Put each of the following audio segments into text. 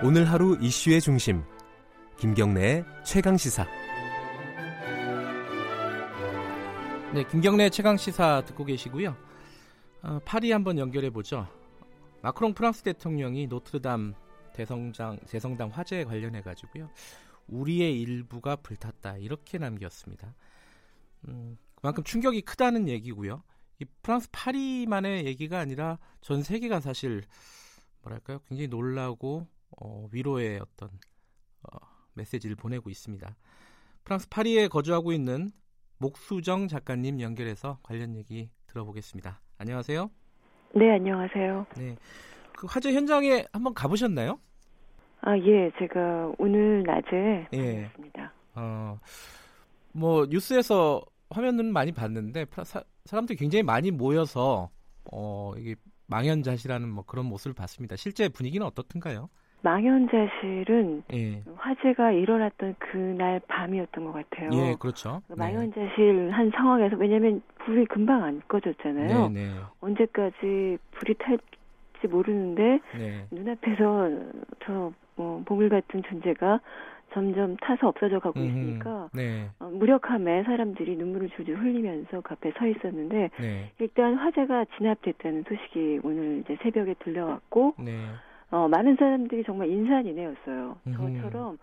오늘 하루 이슈의 중심 김경래의 최강 시사. 네, 김경래 최강 시사 듣고 계시고요. 어, 파리 한번 연결해 보죠. 마크롱 프랑스 대통령이 노트르담 대성당 대성당 화재 관련해 가지고요. 우리의 일부가 불탔다 이렇게 남겼습니다. 음, 그만큼 충격이 크다는 얘기고요. 이 프랑스 파리만의 얘기가 아니라 전 세계가 사실 뭐랄까요, 굉장히 놀라고 어, 위로의 어떤 어, 메시지를 보내고 있습니다. 프랑스 파리에 거주하고 있는 목수정 작가님 연결해서 관련 얘기 들어보겠습니다. 안녕하세요. 네, 안녕하세요. 네, 그 화재 현장에 한번 가보셨나요? 아, 예, 제가 오늘 낮에 예. 다녔습니다. 어, 뭐 뉴스에서 화면은 많이 봤는데 사, 사람들이 굉장히 많이 모여서 어, 이게 망연자실하는 뭐 그런 모습을 봤습니다. 실제 분위기는 어떻던가요? 망연자실은 예, 화재가 일어났던 그날 밤이었던 것 같아요. 예, 그렇죠. 그 망연자실한 상황에서 왜냐하면 불이 금방 안 꺼졌잖아요. 네, 네, 언제까지 불이 탈지 모르는데 네, 눈앞에서 저 뭐, 보물 같은 존재가 점점 타서 없어져 가고 있으니까 네, 어, 무력함에 사람들이 눈물을 줄줄 흘리면서 그 앞에 서 있었는데 네, 일단 화재가 진압됐다는 소식이 오늘 이제 새벽에 들려왔고 네, 어, 많은 사람들이 정말 인산인해였어요. 저처럼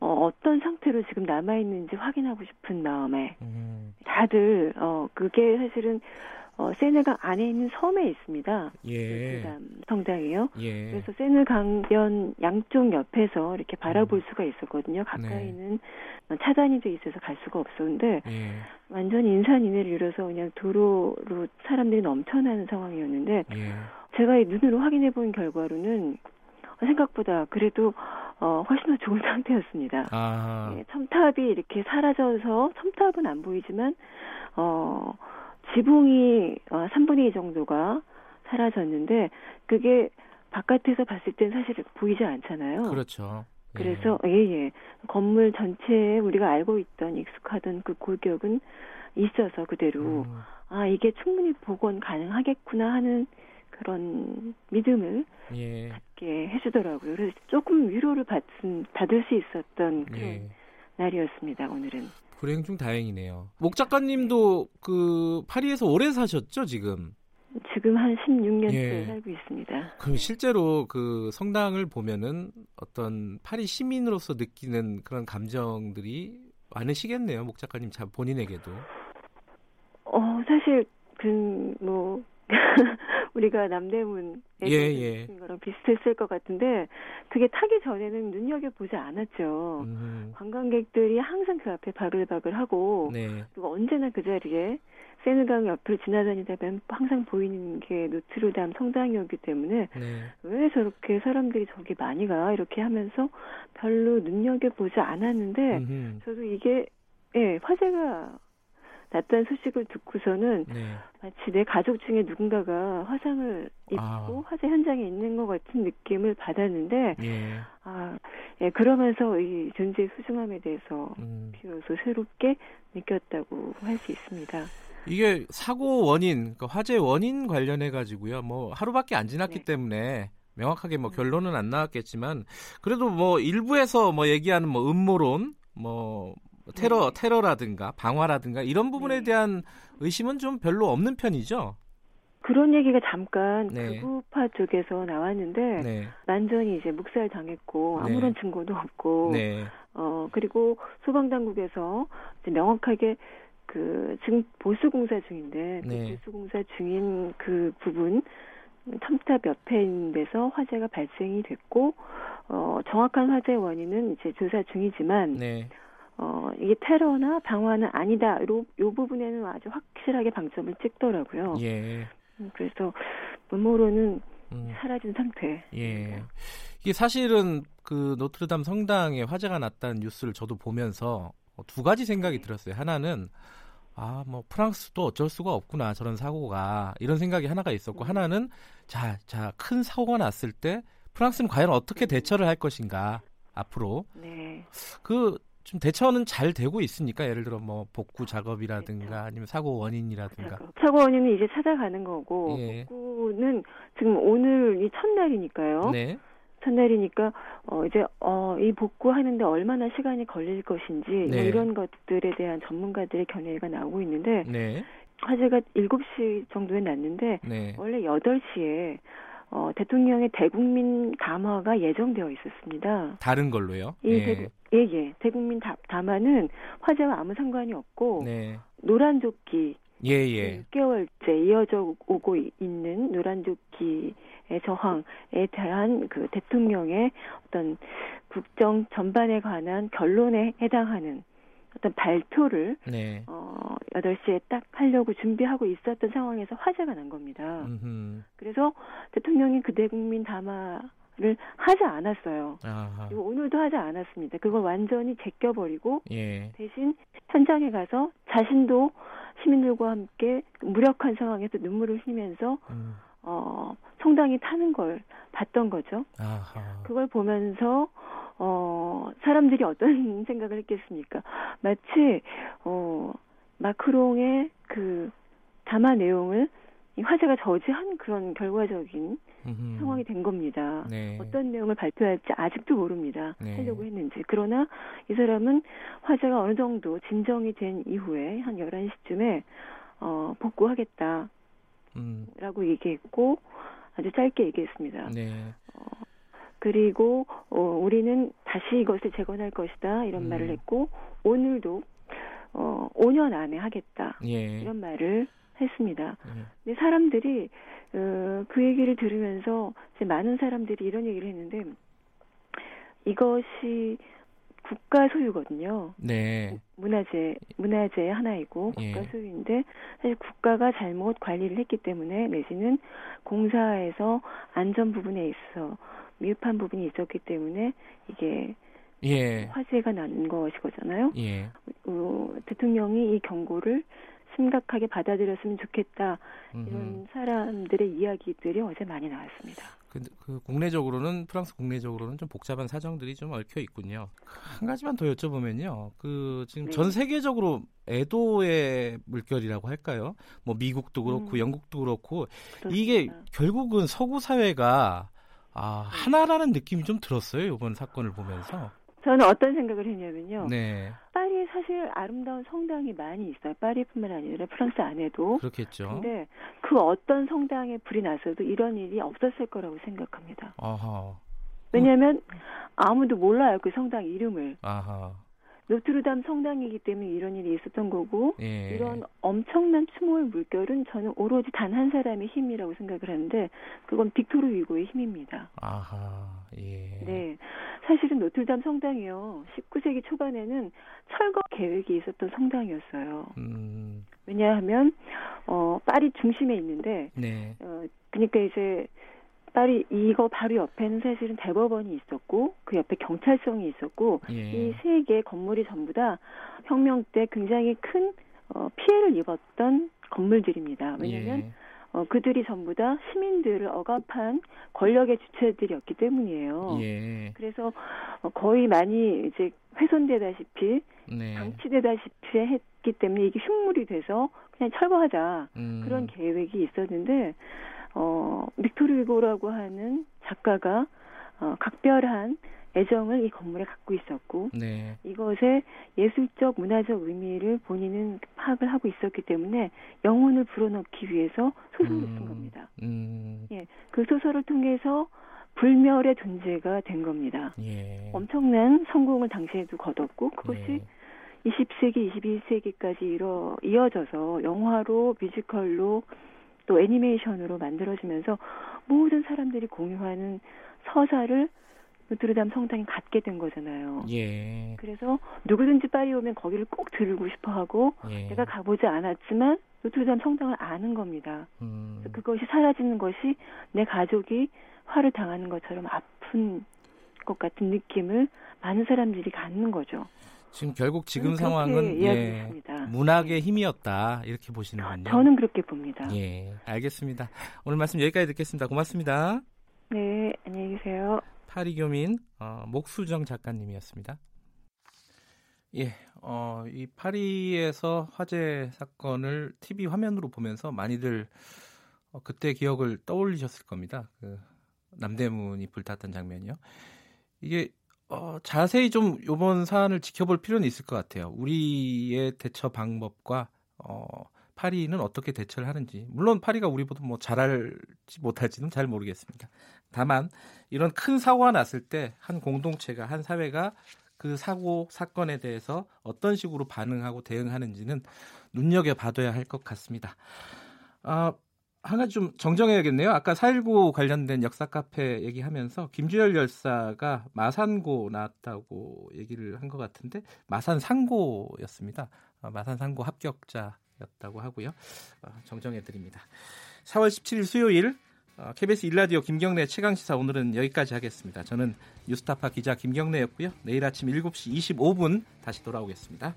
어, 어떤 상태로 지금 남아 있는지 확인하고 싶은 마음에 음, 다들 어, 그게 사실은 어, 세네강 안에 있는 섬에 있습니다. 예, 성당이요. 예, 그래서 세느 강변 양쪽 옆에서 이렇게 바라볼 음. 수가 있었거든요. 가까이는 네. 차단이 돼 있어서 갈 수가 없었는데 예, 완전히 인산인해를 이뤄서 그냥 도로로 사람들이 넘쳐나는 상황이었는데 예, 제가 이 눈으로 확인해 본 결과로는 생각보다 그래도 어, 훨씬 더 좋은 상태였습니다. 아, 예, 첨탑이 이렇게 사라져서 첨탑은 안 보이지만 어, 지붕이 어, 3분의 2 정도가 사라졌는데 그게 바깥에서 봤을 땐 사실 보이지 않잖아요. 그렇죠. 예. 그래서 예예 건물 전체에 우리가 알고 있던 익숙하던 그 골격은 있어서 그대로 음, 아 이게 충분히 복원 가능하겠구나 하는 그런 믿음을 예, 갖게 해주더라고요. 그래서 조금 위로를 받은, 받을 수 있었던 그런 예. 날이었습니다. 오늘은 불행 중 다행이네요. 목 작가님도 그 파리에서 오래 사셨죠, 지금? 지금 한 16년째 예. 살고 있습니다. 그럼 실제로 그 성당을 보면은 어떤 파리 시민으로서 느끼는 그런 감정들이 많으시겠네요, 목 작가님 참 본인에게도. 어 사실 그뭐 우리가 남대문에 예, 예. 거랑 비슷했을 것 같은데 그게 타기 전에는 눈여겨 보지 않았죠. 음, 관광객들이 항상 그 앞에 바글바글 하고 네, 그리고 언제나 그 자리에 세느강 옆을 지나다니다 보면 항상 보이는 게 노트르담 성당이었기 때문에 네, 왜 저렇게 사람들이 저기 많이 가? 이렇게 하면서 별로 눈여겨 보지 않았는데 음흠, 저도 이게 예 화재가 났다는 소식을 듣고서는 네, 마치 내 가족 중에 누군가가 화상을 입고 아. 화재 현장에 있는 것 같은 느낌을 받았는데 예, 아 예, 그러면서 이 존재의 소중함에 대해서 음. 비로소 새롭게 느꼈다고 할 수 있습니다. 이게 사고 원인, 그 화재 원인 관련해 가지고요. 뭐 하루밖에 안 지났기 네. 때문에 명확하게 뭐 음. 결론은 안 나왔겠지만 그래도 뭐 일부에서 뭐 얘기하는 뭐 음모론, 뭐 테러 네. 테러라든가 방화라든가 이런 부분에 네. 대한 의심은 좀 별로 없는 편이죠. 그런 얘기가 잠깐 네. 극우파 쪽에서 나왔는데 네, 완전히 이제 묵살 당했고 네. 아무런 증거도 없고 네, 어 그리고 소방 당국에서 명확하게 그 지금 보수 공사 중인데 그 네. 보수 공사 중인 그 부분 첨탑 옆에 있는 데서 화재가 발생이 됐고 어 정확한 화재 원인은 이제 조사 중이지만 네, 어 이게 테러나 방화는 아니다. 요, 요 부분에는 아주 확실하게 방점을 찍더라고요. 예, 음, 그래서 음모론은 음, 사라진 상태. 예. 이게 사실은 그 노트르담 성당에 화재가 났다는 뉴스를 저도 보면서 두 가지 생각이 네. 들었어요. 하나는 아, 뭐 프랑스도 어쩔 수가 없구나 저런 사고가 이런 생각이 하나가 있었고 음. 하나는 자, 자, 큰 사고가 났을 때 프랑스는 과연 어떻게 대처를 할 것인가 앞으로 네. 그 좀 대처는 잘 되고 있으니까 예를 들어 뭐 복구 그렇죠. 작업이라든가 아니면 사고 원인이라든가 사고. 사고 원인은 이제 찾아가는 거고 예. 복구는 지금 오늘 이 첫날이니까요. 네, 첫날이니까 어 이제 어이 복구하는데 얼마나 시간이 걸릴 것인지 뭐 네. 이런 것들에 대한 전문가들의 견해가 나오고 있는데 네. 화재가 7시 정도에 났는데 네. 원래 8시에 어 대통령의 대국민 담화가 예정되어 있었습니다. 다른 걸로요. 이 예. 대국 예, 예. 대국민 다- 담화는 화재와 아무 상관이 없고 네. 노란 조끼 예, 예. 6개월째 이어져 오고 있는 노란 조끼의 저항에 대한 그 대통령의 어떤 국정 전반에 관한 결론에 해당하는 어떤 발표를 네. 어 8시에 딱 하려고 준비하고 있었던 상황에서 화재가 난 겁니다. 음흠. 그래서 대통령이 그 대 국민 담화를 하지 않았어요. 아하. 그리고 오늘도 하지 않았습니다. 그걸 완전히 제껴버리고 예. 대신 현장에 가서 자신도 시민들과 함께 무력한 상황에서 눈물을 흘리면서 음. 어 성당이 타는 걸 봤던 거죠. 아하. 그걸 보면서 어 사람들이 어떤 생각을 했겠습니까? 마치 어 마크롱의 그 담화 내용을 이 화제가 저지한 그런 결과적인 음흠. 상황이 된 겁니다. 네. 어떤 내용을 발표할지 아직도 모릅니다. 네. 하려고 했는지. 그러나 이 사람은 화재가 어느 정도 진정이 된 이후에 한 11시쯤에 어, 복구하겠다라고 음. 얘기했고 아주 짧게 얘기했습니다. 네. 그리고 어, 우리는 다시 이것을 재건할 것이다 이런 음. 말을 했고 오늘도 어, 5년 안에 하겠다 예. 이런 말을 했습니다. 예. 근데 사람들이 어, 그 얘기를 들으면서 이제 많은 사람들이 이런 얘기를 했는데 이것이 국가 소유거든요. 네. 문화재 문화재의 하나이고 예. 국가 소유인데 사실 국가가 잘못 관리를 했기 때문에 내지는 공사에서 안전 부분에 있어 미흡한 부분이 있었기 때문에 이게 예. 화재가 난 것이거든요. 예. 어, 대통령이 이 경고를 심각하게 받아들였으면 좋겠다. 이런 사람들의 이야기들이 어제 많이 나왔습니다. 그, 그 국내적으로는 프랑스 국내적으로는 좀 복잡한 사정들이 좀 얽혀 있군요. 한 가지만 더 여쭤보면요. 그 지금 네. 전 세계적으로 애도의 물결이라고 할까요? 뭐 미국도 그렇고 음. 영국도 그렇고 그렇습니다. 이게 결국은 서구 사회가 아, 하나라는 느낌이 좀 들었어요. 이번 사건을 보면서. 저는 어떤 생각을 했냐면요. 네. 파리에 사실 아름다운 성당이 많이 있어요. 파리뿐만 아니라 프랑스 안에도. 그렇겠죠. 근데 그 어떤 성당에 불이 나서도 이런 일이 없었을 거라고 생각합니다. 아하. 왜냐하면 아무도 몰라요 그 성당 이름을. 아하. 노트르담 성당이기 때문에 이런 일이 있었던 거고 예. 이런 엄청난 추모의 물결은 저는 오로지 단 한 사람의 힘이라고 생각을 하는데 그건 빅토르 위고의 힘입니다. 아하. 예. 네. 사실은 노트르담 성당이요. 19세기 초반에는 철거 계획이 있었던 성당이었어요. 음. 왜냐하면 어 파리 중심에 있는데 네. 어 그러니까 이제 파리 이거 바로 옆에는 사실은 대법원이 있었고 그 옆에 경찰청이 있었고 예. 이세개 건물이 전부 다 혁명 때 굉장히 큰 어, 피해를 입었던 건물들입니다. 왜냐하면 예. 어, 그들이 전부 다 시민들을 억압한 권력의 주체들이었기 때문이에요. 예. 그래서 어, 거의 많이 이제 훼손되다시피 네. 방치되다시피 했기 때문에 이게 흉물이 돼서 그냥 철거하자 음. 그런 계획이 있었는데 어 빅토르 위고라고 하는 작가가 어 각별한 애정을 이 건물에 갖고 있었고 네. 이것의 예술적 문화적 의미를 본인은 파악을 하고 있었기 때문에 영혼을 불어넣기 위해서 소설을 쓴 음. 겁니다. 음. 그 소설을 통해서 불멸의 존재가 된 겁니다. 예. 엄청난 성공을 당시에도 거뒀고 그것이 예. 20세기, 21세기까지 이어, 이어져서 영화로 뮤지컬로 또 애니메이션으로 만들어지면서 모든 사람들이 공유하는 서사를 노트르담 성당이 갖게 된 거잖아요. 예. 그래서 누구든지 파리 오면 거기를 꼭 들고 싶어 하고 예. 내가 가보지 않았지만 노트르담 성당을 아는 겁니다. 음. 그것이 사라지는 것이 내 가족이 화를 당하는 것처럼 아픈 것 같은 느낌을 많은 사람들이 갖는 거죠. 지금 결국 지금 상황은 예. 문학의 힘이었다 이렇게 보시는군요. 저는 그렇게 봅니다. 예, 알겠습니다. 오늘 말씀 여기까지 듣겠습니다. 고맙습니다. 네, 안녕히 계세요. 파리교민 어, 목수정 작가님이었습니다. 예, 어, 이 파리에서 화재 사건을 TV 화면으로 보면서 많이들 어, 그때 기억을 떠올리셨을 겁니다. 그 남대문이 불탔던 장면이요. 이게 어, 자세히 좀 이번 사안을 지켜볼 필요는 있을 것 같아요. 우리의 대처 방법과 어, 파리는 어떻게 대처를 하는지. 물론 파리가 우리보다 뭐 잘할지 못할지는 잘 모르겠습니다. 다만 이런 큰 사고가 났을 때 한 공동체가 한 사회가 그 사고 사건에 대해서 어떤 식으로 반응하고 대응하는지는 눈여겨 봐둬야 할 것 같습니다. 아, 한 가지 좀 정정해야겠네요. 아까 4.19 관련된 역사 카페 얘기하면서 김주열 열사가 마산고 나왔다고 얘기를 한 것 같은데 마산 상고였습니다. 아, 마산 상고 합격자였다고 하고요. 아, 정정해 드립니다. 4월 17일 수요일 KBS 아, 일라디오 김경래 최강 시사 오늘은 여기까지 하겠습니다. 저는 뉴스타파 기자 김경래였고요. 내일 아침 7시 25분 다시 돌아오겠습니다.